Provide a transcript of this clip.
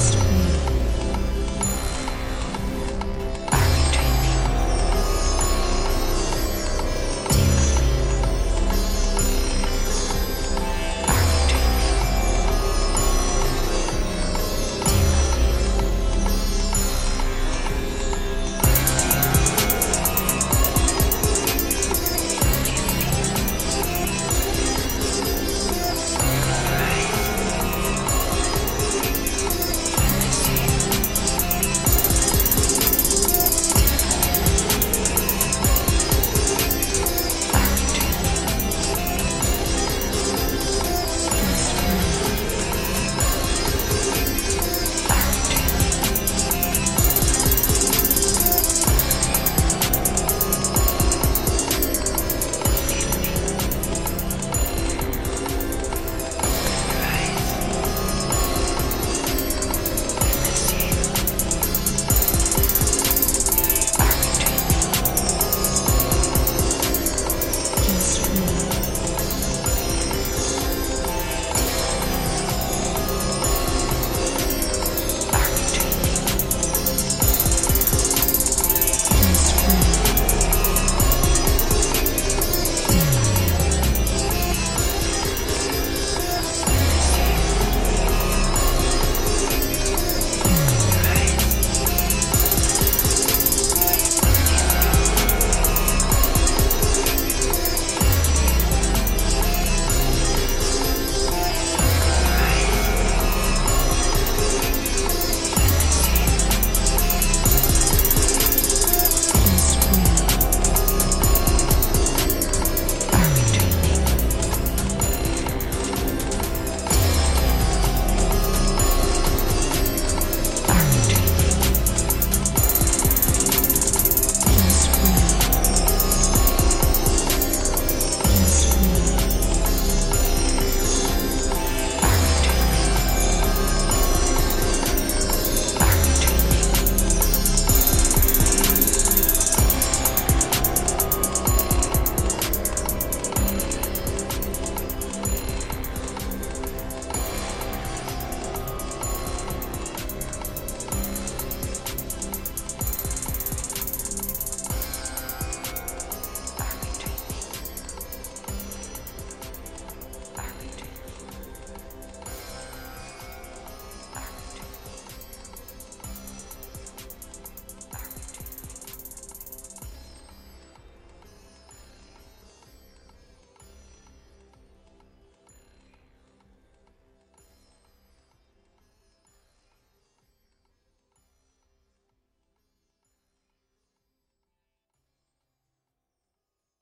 against me.